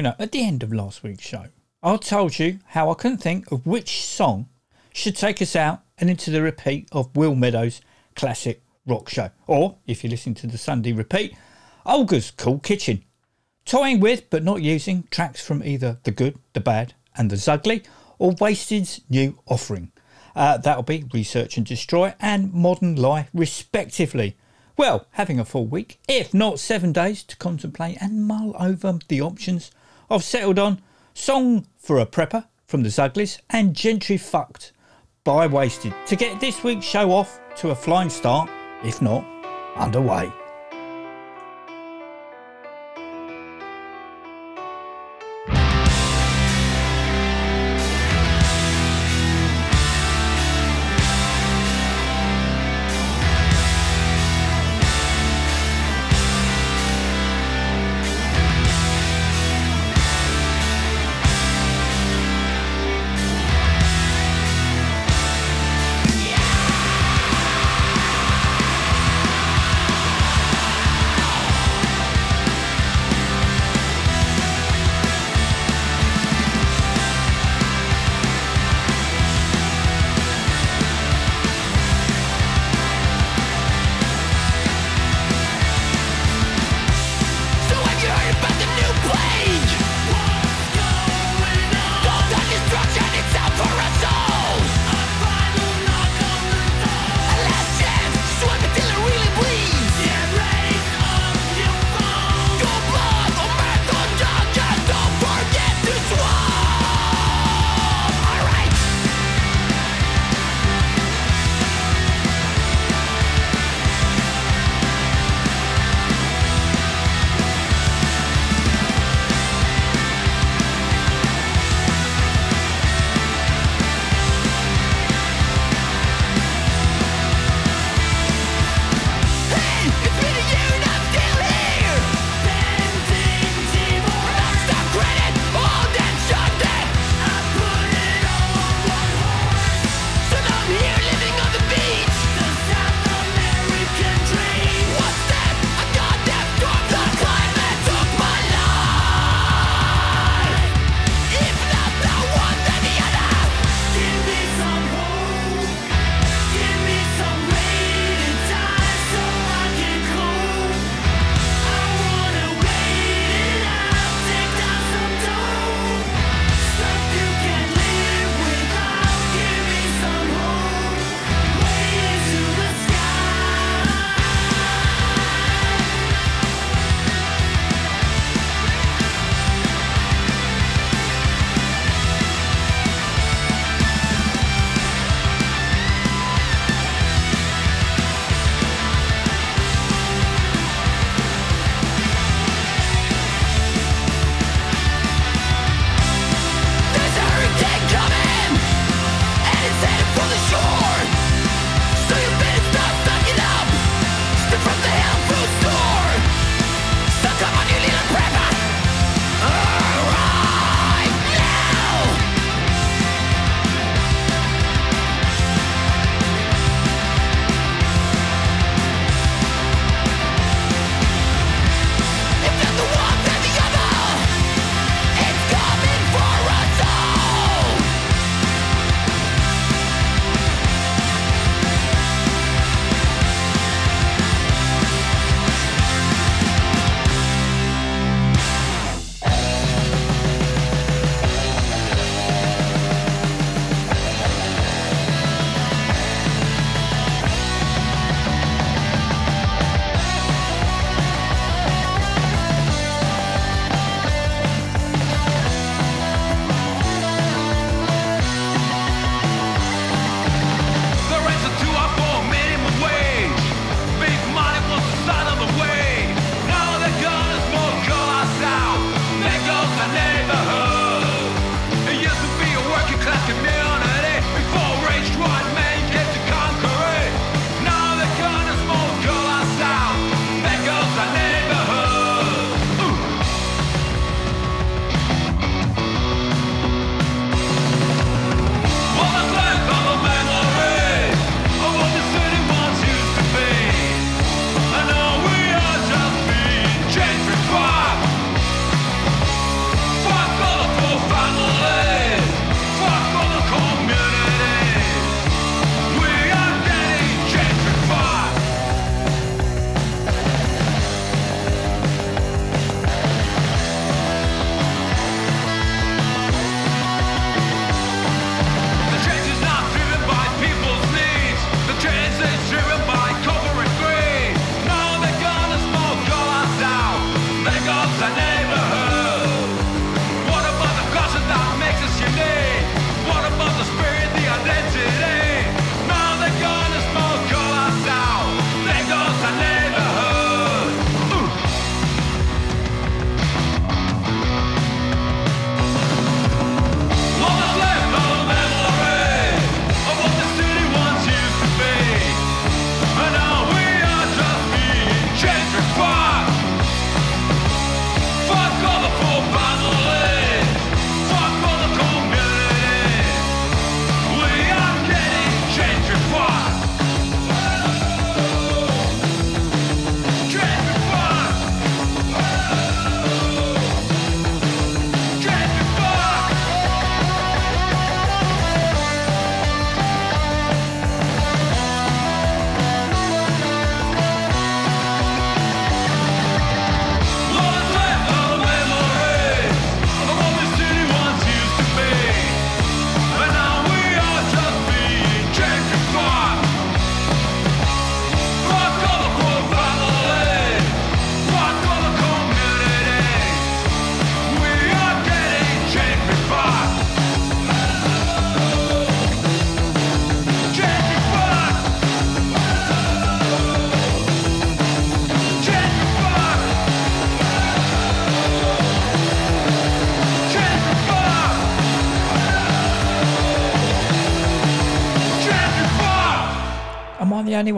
Call at the end of last week's show. I told you how I couldn't think of which song should take us out and into the repeat of Will Meadows' classic rock show. Or, if you listen to the Sunday repeat, Olga's Cool Kitchen. Toying with but not using tracks from either The Good, The Bad and The Zugly or Wasted's new offering. Uh, that'll be Research and Destroy and Modern Lie, respectively. Well, having a full week, if not seven days, to contemplate and mull over the options, I've settled on Song for a Prepper from the Zuglies and Gentrifucked by Wasted to get this week's show off to a flying start, if not underway.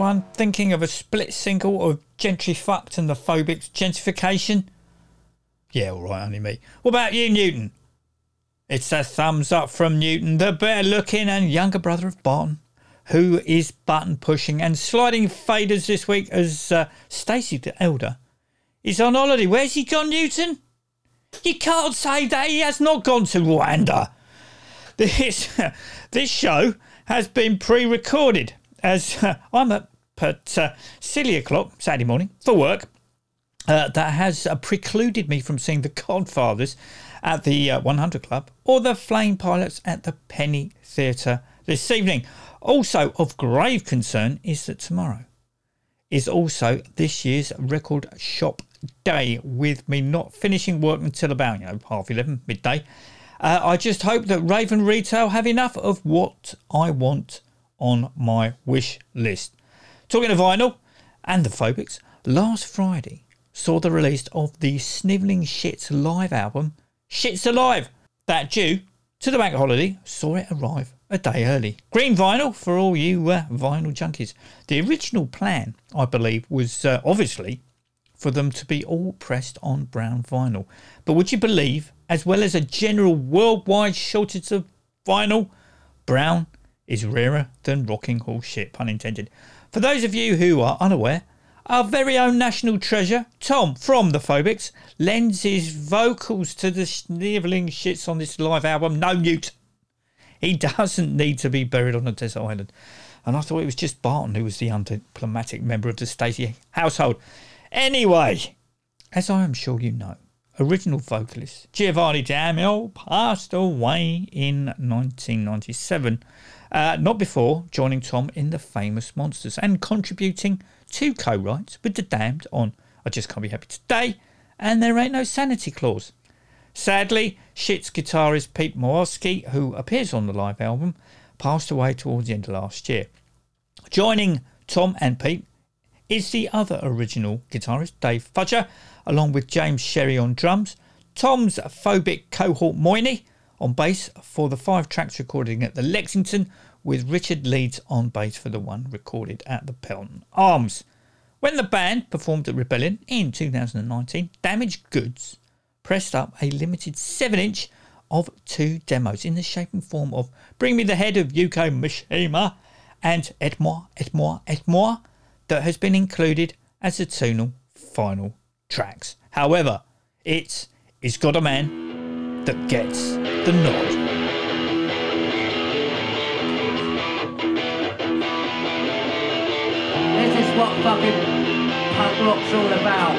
One thinking of a split single of Gentrifucked and the Phobics Gentrification? Yeah, alright, only me. What about you, Newton? It's a thumbs up from Newton, the better looking and younger brother of Barton, who is button pushing and sliding faders this week as uh, Stacey the Elder is on holiday. Where's he gone, Newton? You can't say that he has not gone to Rwanda. This, this show has been pre recorded as uh, I'm up at uh, silly o'clock Saturday morning for work. Uh, that has uh, precluded me from seeing the Godfathers at the uh, 100 Club or the Flame Pilots at the Penny Theatre this evening. Also, of grave concern is that tomorrow is also this year's record shop day, with me not finishing work until about you know half 11 midday. Uh, I just hope that Raven Retail have enough of what I want on my wish list. Talking of vinyl and the Phobics, last Friday saw the release of the Snivelling Shits live album, Shits Alive, that due to the bank holiday saw it arrive a day early. Green vinyl for all you uh, vinyl junkies. The original plan, I believe, was uh, obviously for them to be all pressed on brown vinyl. But would you believe, as well as a general worldwide shortage of vinyl, brown is rarer than rocking horse shit, pun intended. For those of you who are unaware, our very own national treasure, Tom from the Phobics, lends his vocals to the snivelling shits on this live album. No newt. He doesn't need to be buried on a desert island. And I thought it was just Barton who was the undiplomatic member of the Stacey household. Anyway, as I am sure you know, original vocalist Giovanni Damiel passed away in 1997, uh, not before joining Tom in the famous Monsters and contributing two co writes with The Damned on I Just Can't Be Happy Today and There Ain't No Sanity Clause. Sadly, Shit's guitarist Pete Makowski, who appears on the live album, passed away towards the end of last year. Joining Tom and Pete is the other original guitarist, Dave Fudger, along with James Sherry on drums, Tom's phobic cohort Moyni on bass for the five tracks recording at the Lexington, with Richard Leeds on bass for the one recorded at the Pelton Arms. When the band performed at Rebellion in 2019, Damaged Goods pressed up a limited 7 inch of two demos in the shape and form of Bring Me the Head of Yukio Mishima and Et Moi, Et Moi, Et Moi that has been included as the tonal final tracks. However, it's It's Got a Man that gets the nod. What fucking punk rock's all about.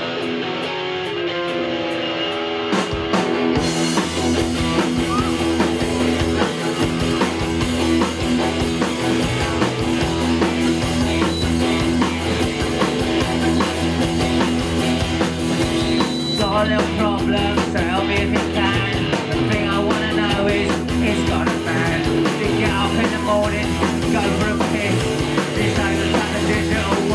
Got a little problem, tell me if you can. The thing I wanna know is, it's got a man. You get up in the morning, go for a piss.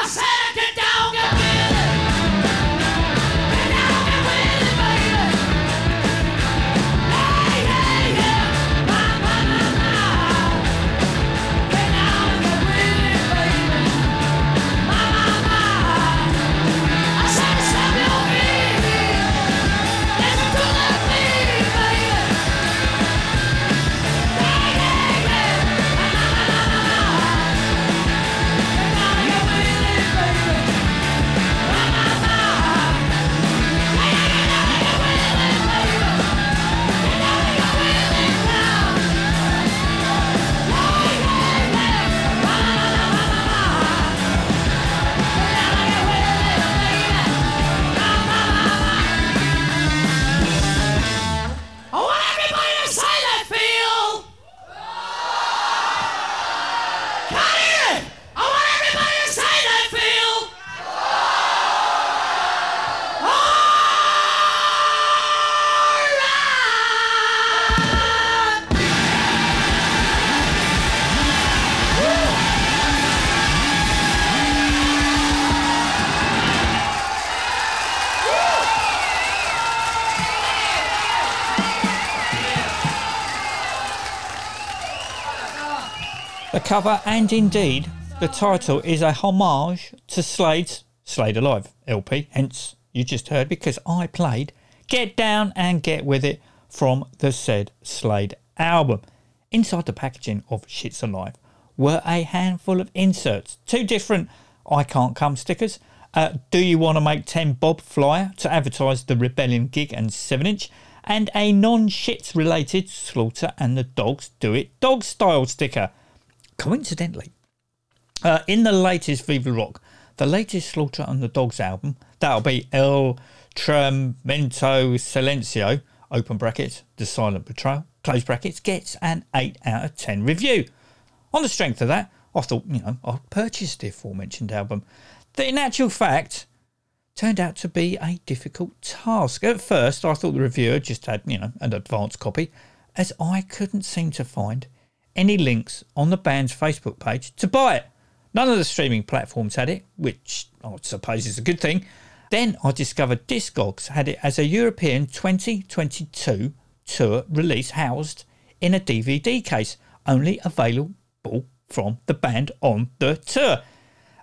I said get cover and indeed the title is a homage to Slade's Slade Alive LP. Hence, you just heard because I played Get Down and Get With It from the said Slade album. Inside the packaging of Shits Alive were a handful of inserts, two different I Can't Come stickers. Uh, do you want to make 10 Bob flyer to advertise the Rebellion gig and 7 inch? And a non shits related Slaughter and the Dogs Do It dog style sticker. Coincidentally, uh, in the latest Vive Le Rock, the latest Slaughter and the Dogs album, that'll be El Tremento Silencio, open brackets, The Silent Betrayal, close brackets, gets an 8 out of 10 review. On the strength of that, I thought, you know, I purchased the aforementioned album. That in actual fact turned out to be a difficult task. At first, I thought the reviewer just had, you know, an advanced copy, as I couldn't seem to find any links on the band's Facebook page to buy it. None of the streaming platforms had it, which I suppose is a good thing. Then I discovered Discogs had it as a European 2022 tour release housed in a DVD case, only available from the band on the tour.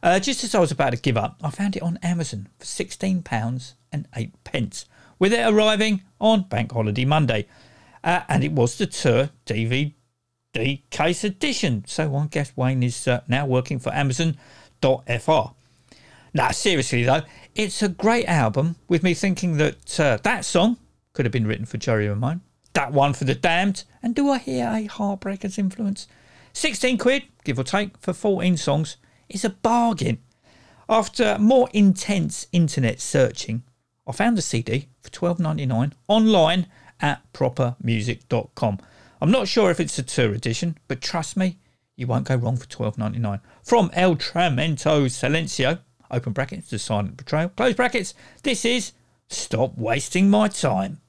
Uh, just as I was about to give up, I found it on Amazon for £16 and 8 pence, with it arriving on Bank Holiday Monday. Uh, and it was the tour DVD case edition. So I guess Wayne is uh, now working for Amazon.fr. Now, seriously though, it's a great album with me thinking that uh, that song could have been written for Jerry Ramone, that one for The Damned, and do I hear a Heartbreakers influence? 16 quid, give or take, for 14 songs is a bargain. After more intense internet searching, I found the CD for $12.99 online at propermusic.com. I'm not sure if it's a tour edition, but trust me, you won't go wrong for $12.99. From El Tremento Silencio, open brackets, The Silent Betrayal, close brackets, this is Stop Wasting My Time.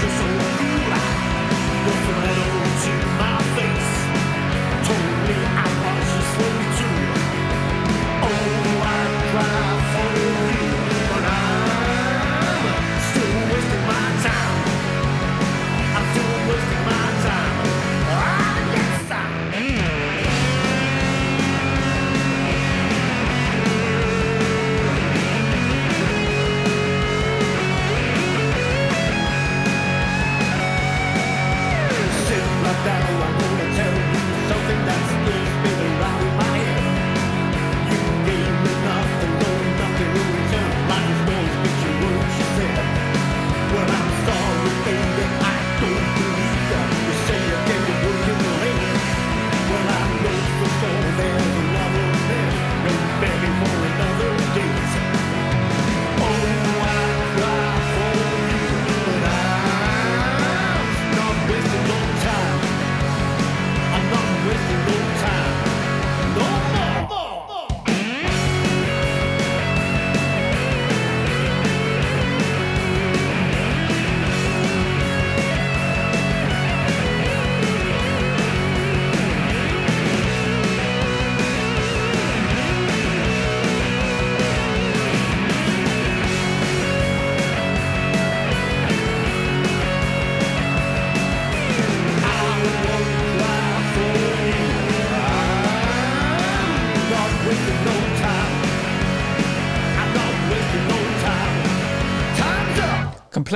Just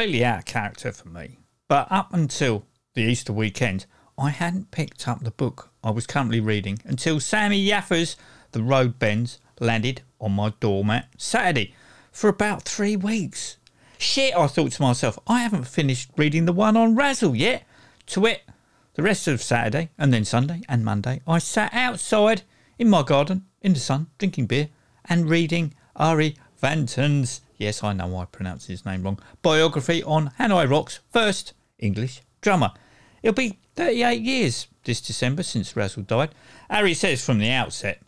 completely out of character for me. But up until the Easter weekend, I hadn't picked up the book I was currently reading until Sami Yaffa's The Road Bends landed on my doormat Saturday for about three weeks. Shit, I thought to myself, I haven't finished reading the one on Razzle yet. To it, the rest of Saturday and then Sunday and Monday, I sat outside in my garden in the sun, drinking beer and reading Ari Vanton's, yes, I know I pronounced his name wrong, biography on Hanoi Rock's first English drummer. It'll be 38 years this December since Razzle died. Harry says from the outset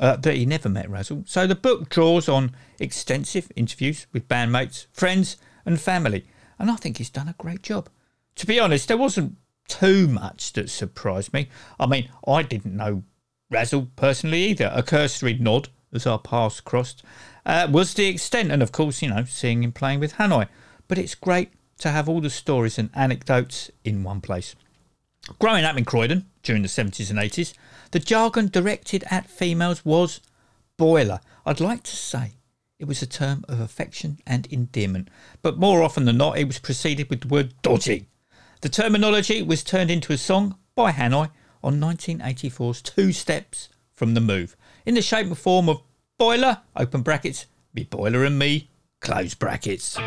uh, that he never met Razzle, so the book draws on extensive interviews with bandmates, friends, and family, and I think he's done a great job. To be honest, there wasn't too much that surprised me. I mean, I didn't know Razzle personally either. A cursory nod as our paths crossed uh, was the extent, and of course, you know, seeing him playing with Hanoi. But it's great to have all the stories and anecdotes in one place. Growing up in Croydon during the 70s and 80s, the jargon directed at females was boiler. I'd like to say it was a term of affection and endearment, but more often than not, it was preceded with the word dodgy. The terminology was turned into a song by Hanoi on 1984's Two Steps from the Move, in the shape and form of Boiler, open brackets, me boiler and me, close brackets.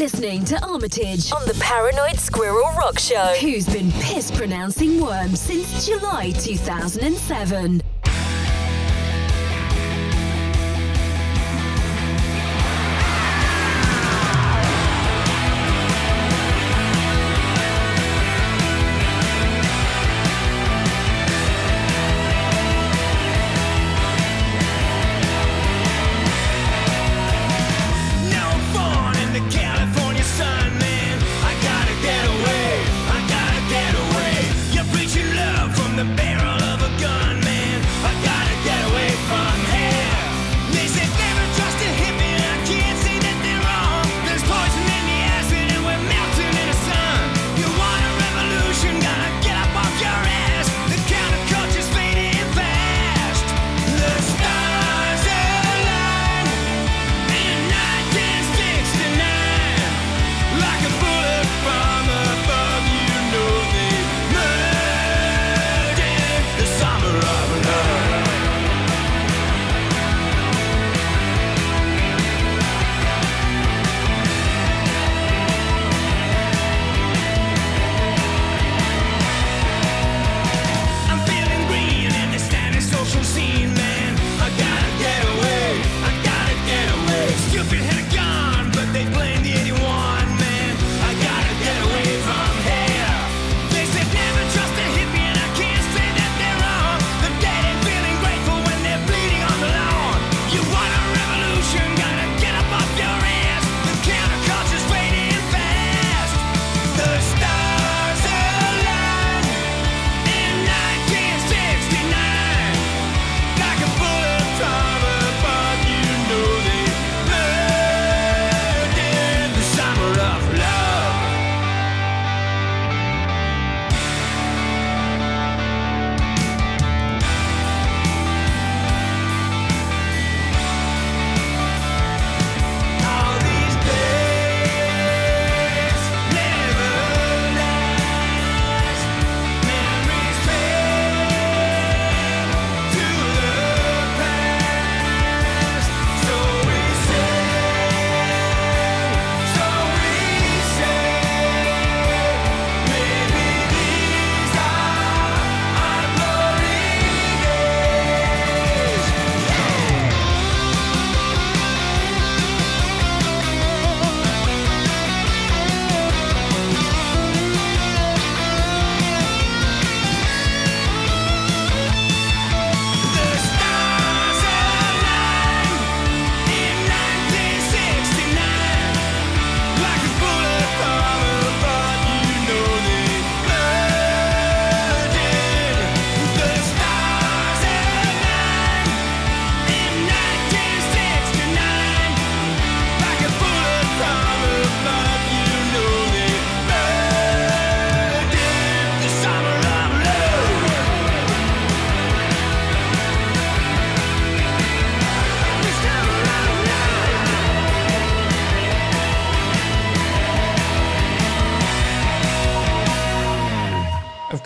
Armitage on the Paranoid Squirrel Rock Show, who's been piss pronouncing worms since July 2007.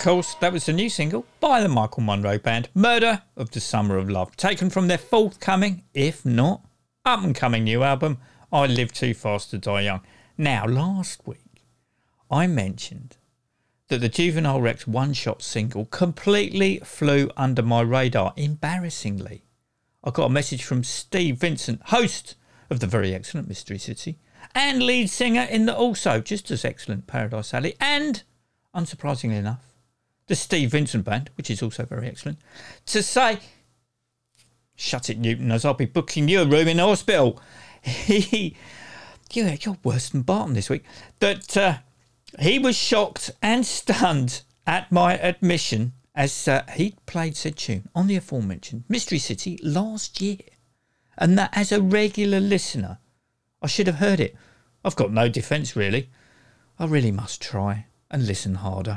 Course, that was the new single by the Michael Monroe Band, Murder of the Summer of Love, taken from their forthcoming, if not up and coming new album, I Live Too Fast to Die Young. Now, last week, I mentioned that the Juvenile Wrecks one shot single completely flew under my radar, embarrassingly. I got a message from Steve Vincent, host of the very excellent Mystery City, and lead singer in the also just as excellent Paradise Alley, and, unsurprisingly enough, the Steve Vincent Band, which is also very excellent, to say, Shut it, Newton, as I'll be booking you a room in the hospital. He, you're worse than Barton this week. That uh, he was shocked and stunned at my admission as uh, he'd played said tune on the aforementioned Mystery City last year. And that as a regular listener, I should have heard it. I've got no defence, really. I really must try and listen harder.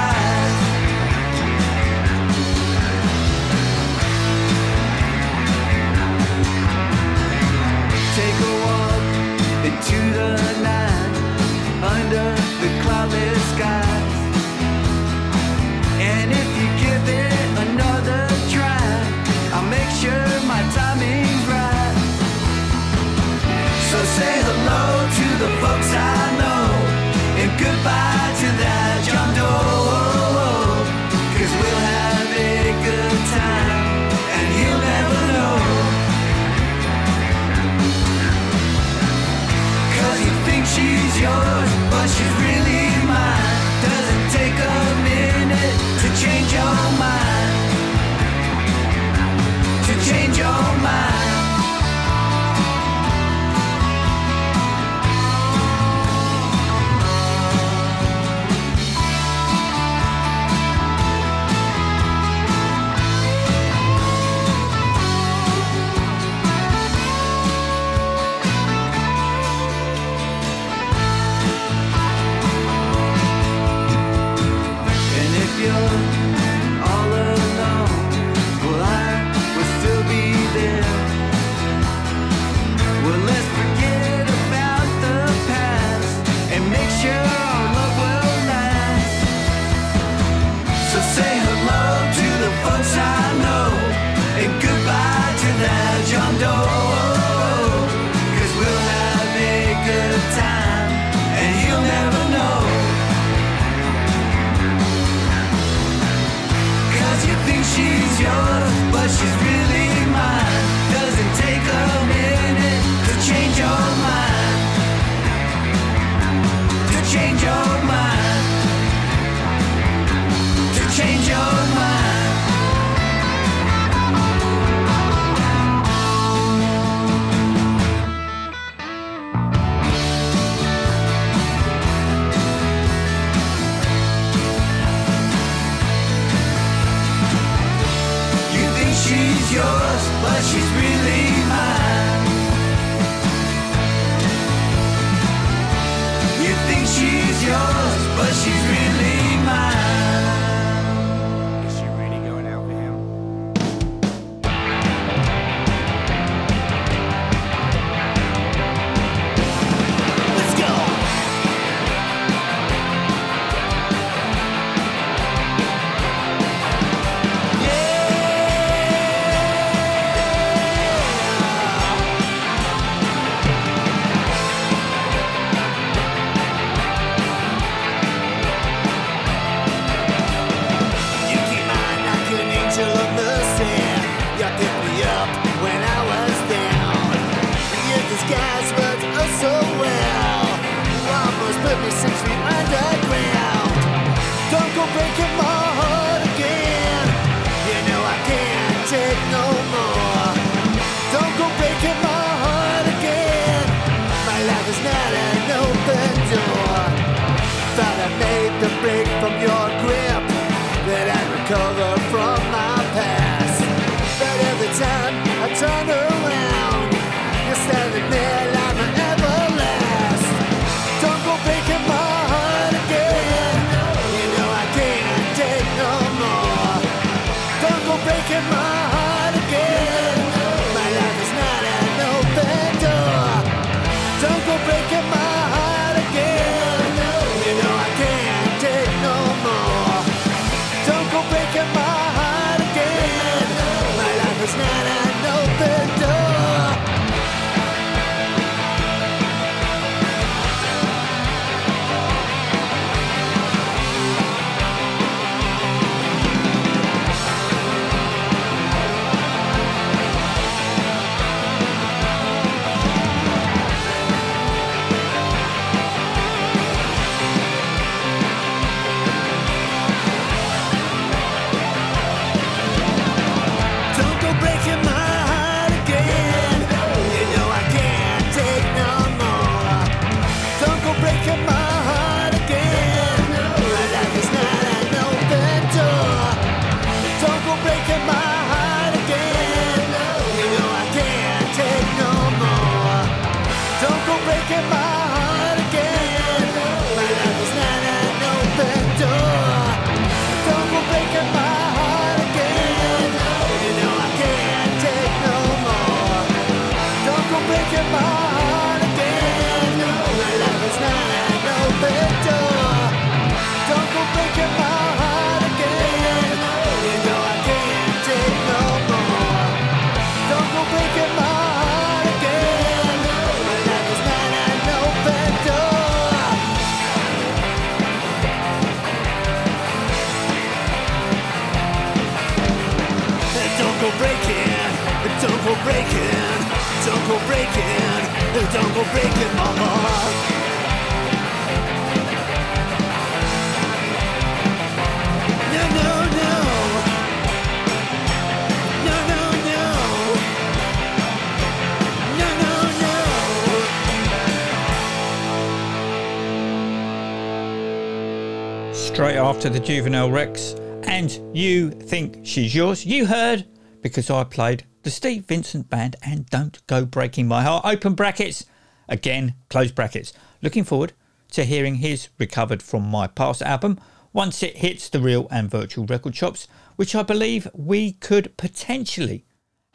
Straight after the Juvenile Wrecks, and you think she's yours. You heard because I played the Steve Vincent Band and Don't Go Breaking My Heart. Open brackets, again, close brackets. Looking forward to hearing his Recovered from My Past album once it hits the real and virtual record shops, which I believe we could potentially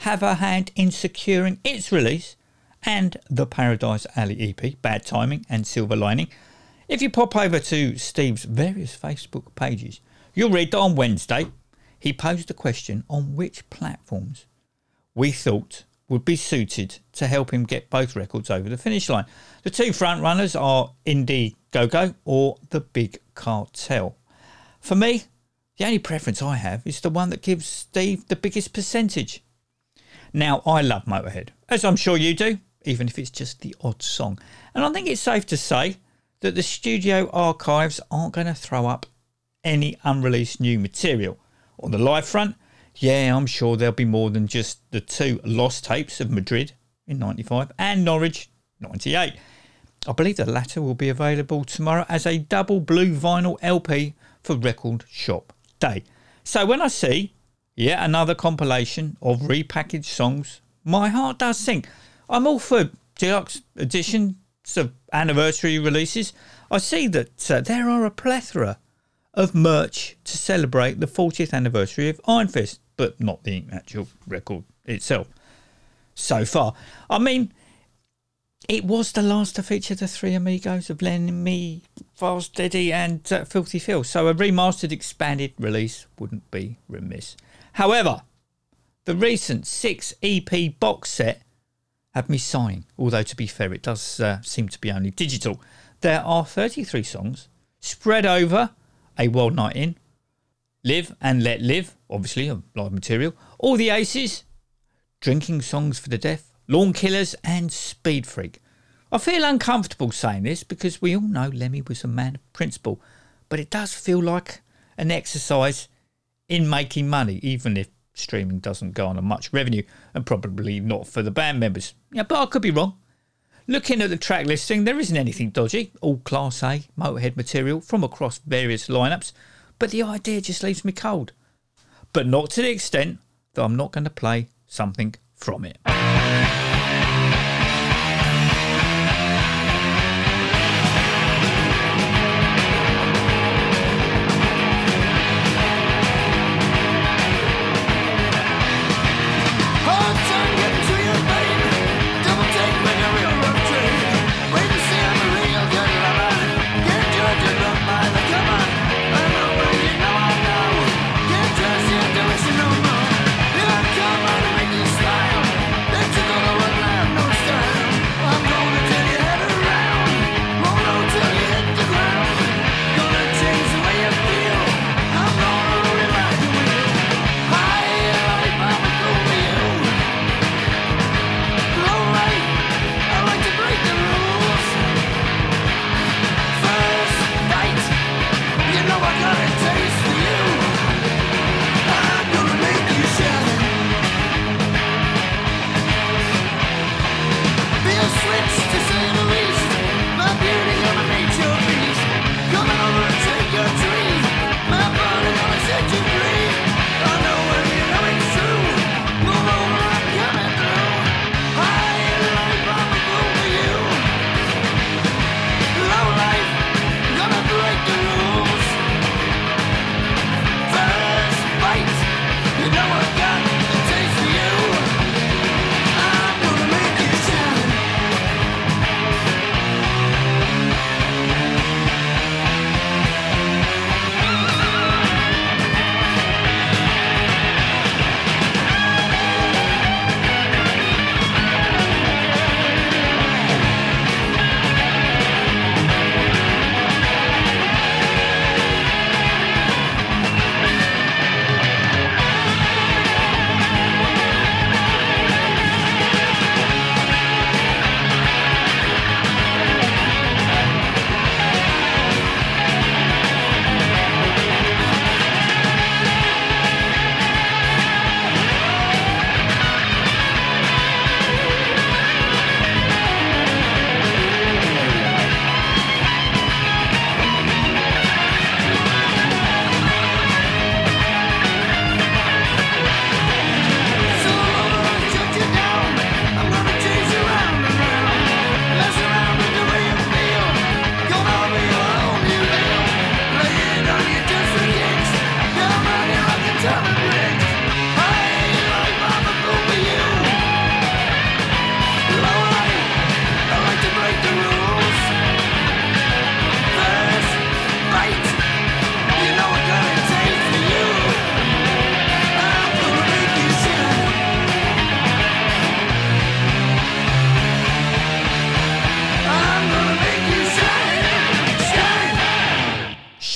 have a hand in securing its release and the Paradise Alley EP, Bad Timing and Silver Lining. If you pop over to Steve's various Facebook pages, you'll read that on Wednesday he posed a question on which platforms we thought would be suited to help him get both records over the finish line. The two front runners are Indiegogo or the Big Cartel. For me, the only preference I have is the one that gives Steve the biggest percentage. Now, I love Motorhead, as I'm sure you do, even if it's just the odd song. And I think it's safe to say that the studio archives aren't going to throw up any unreleased new material. On the live front, yeah, I'm sure there'll be more than just the two lost tapes of Madrid in 95 and Norwich 98. I believe the latter will be available tomorrow as a double blue vinyl LP for Record Shop Day. So when I see yet another compilation of repackaged songs, my heart does sink. I'm all for deluxe editions of anniversary releases. I see that uh, there are a plethora of merch to celebrate the 40th anniversary of Iron Fist, but not the actual record itself. So far, I mean, it was the last to feature the three amigos of Lemmy, Fast Eddie, and uh, Filthy Phil, so a remastered, expanded release wouldn't be remiss. However, the recent six EP box set had me sighing, although to be fair, it does uh, seem to be only digital. There are 33 songs spread over a Wild Night In, Live and Let Live, obviously of live material, All the Aces, Drinking Songs for the Deaf, Lawn Killers, and Speed Freak. I feel uncomfortable saying this because we all know Lemmy was a man of principle, but it does feel like an exercise in making money, even if streaming doesn't go garner much revenue, and probably not for the band members. Yeah, but I could be wrong. Looking at the track listing, there isn't anything dodgy, all Class A Motorhead material from across various lineups, but the idea just leaves me cold. But not to the extent that I'm not going to play something from it.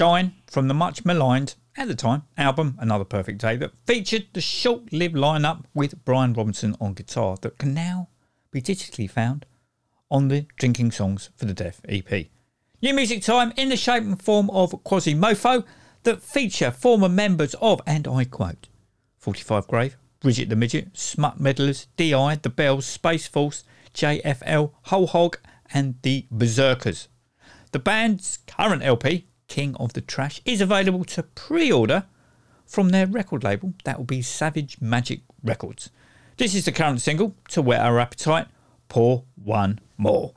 Shine from the much maligned, at the time, album Another Perfect Day that featured the short lived lineup with Brian Robertson on guitar that can now be digitally found on the Drinking Songs for the Deaf EP. New music time in the shape and form of Quazimofo that feature former members of, and I quote, 45 Grave, Bridget the Midget, Smut Meddlers, DI, The Bells, Space Force, JFL, Whole Hog, and the Berserkers. The band's current LP, King of the Trash, is available to pre order from their record label, that will be Savage Magic Records. This is the current single, To Whet Our Appetite, Pour One More.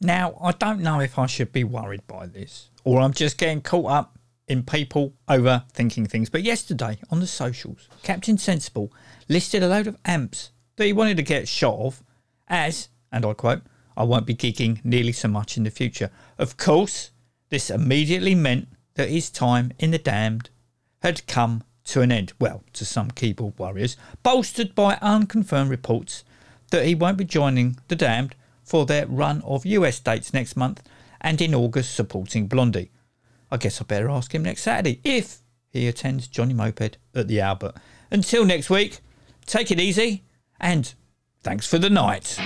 Now, I don't know if I should be worried by this or I'm just getting caught up in people overthinking things. But yesterday on the socials, Captain Sensible listed a load of amps that he wanted to get shot of as, and I quote, I won't be gigging nearly so much in the future. Of course, this immediately meant that his time in the damned had come to an end. Well, to some keyboard warriors, bolstered by unconfirmed reports that he won't be joining the damned for their run of US dates next month and in August supporting Blondie. I guess I better ask him next Saturday if he attends Johnny Moped at the Albert. Until next week, take it easy and thanks for the night.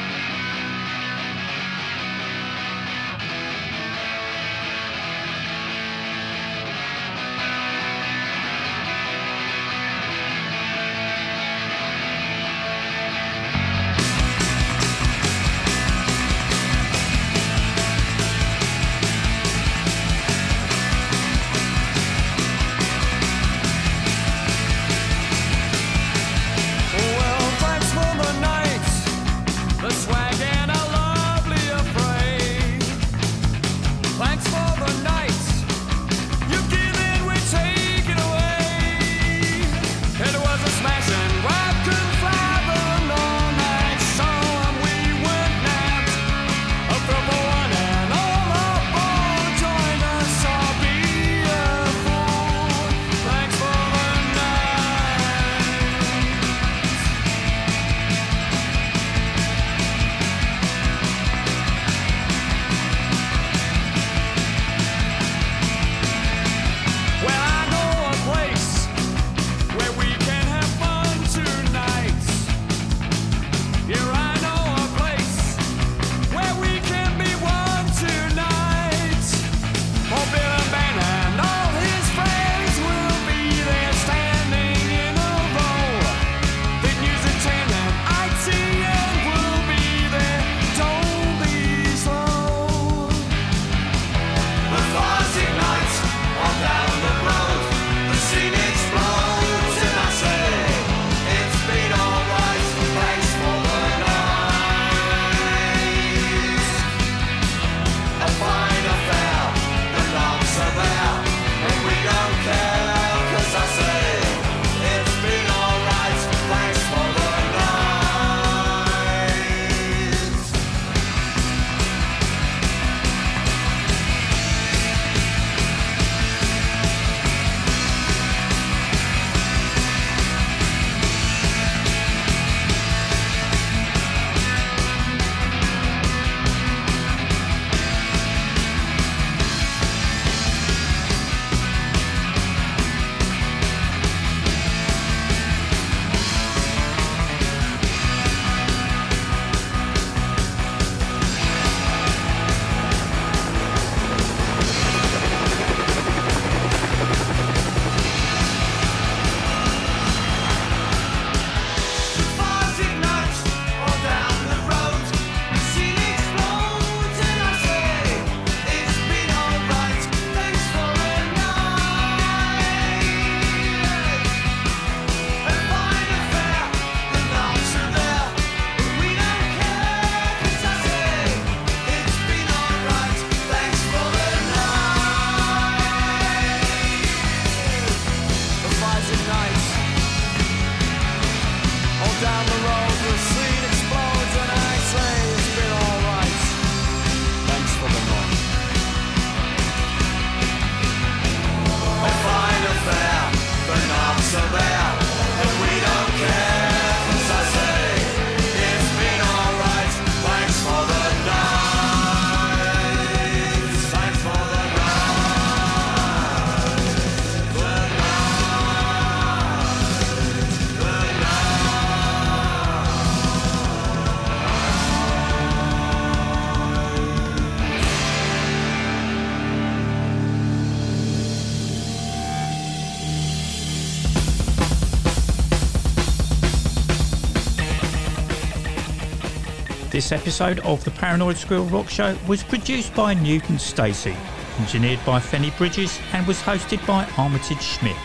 This episode of the Paranoid Squirrel Rock Show was produced by Newton Stacey, engineered by Fenny Bridges, and was hosted by Armitage Schmidt,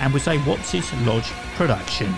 and was a Watts' Lodge production.